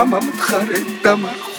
ხარე დამარხული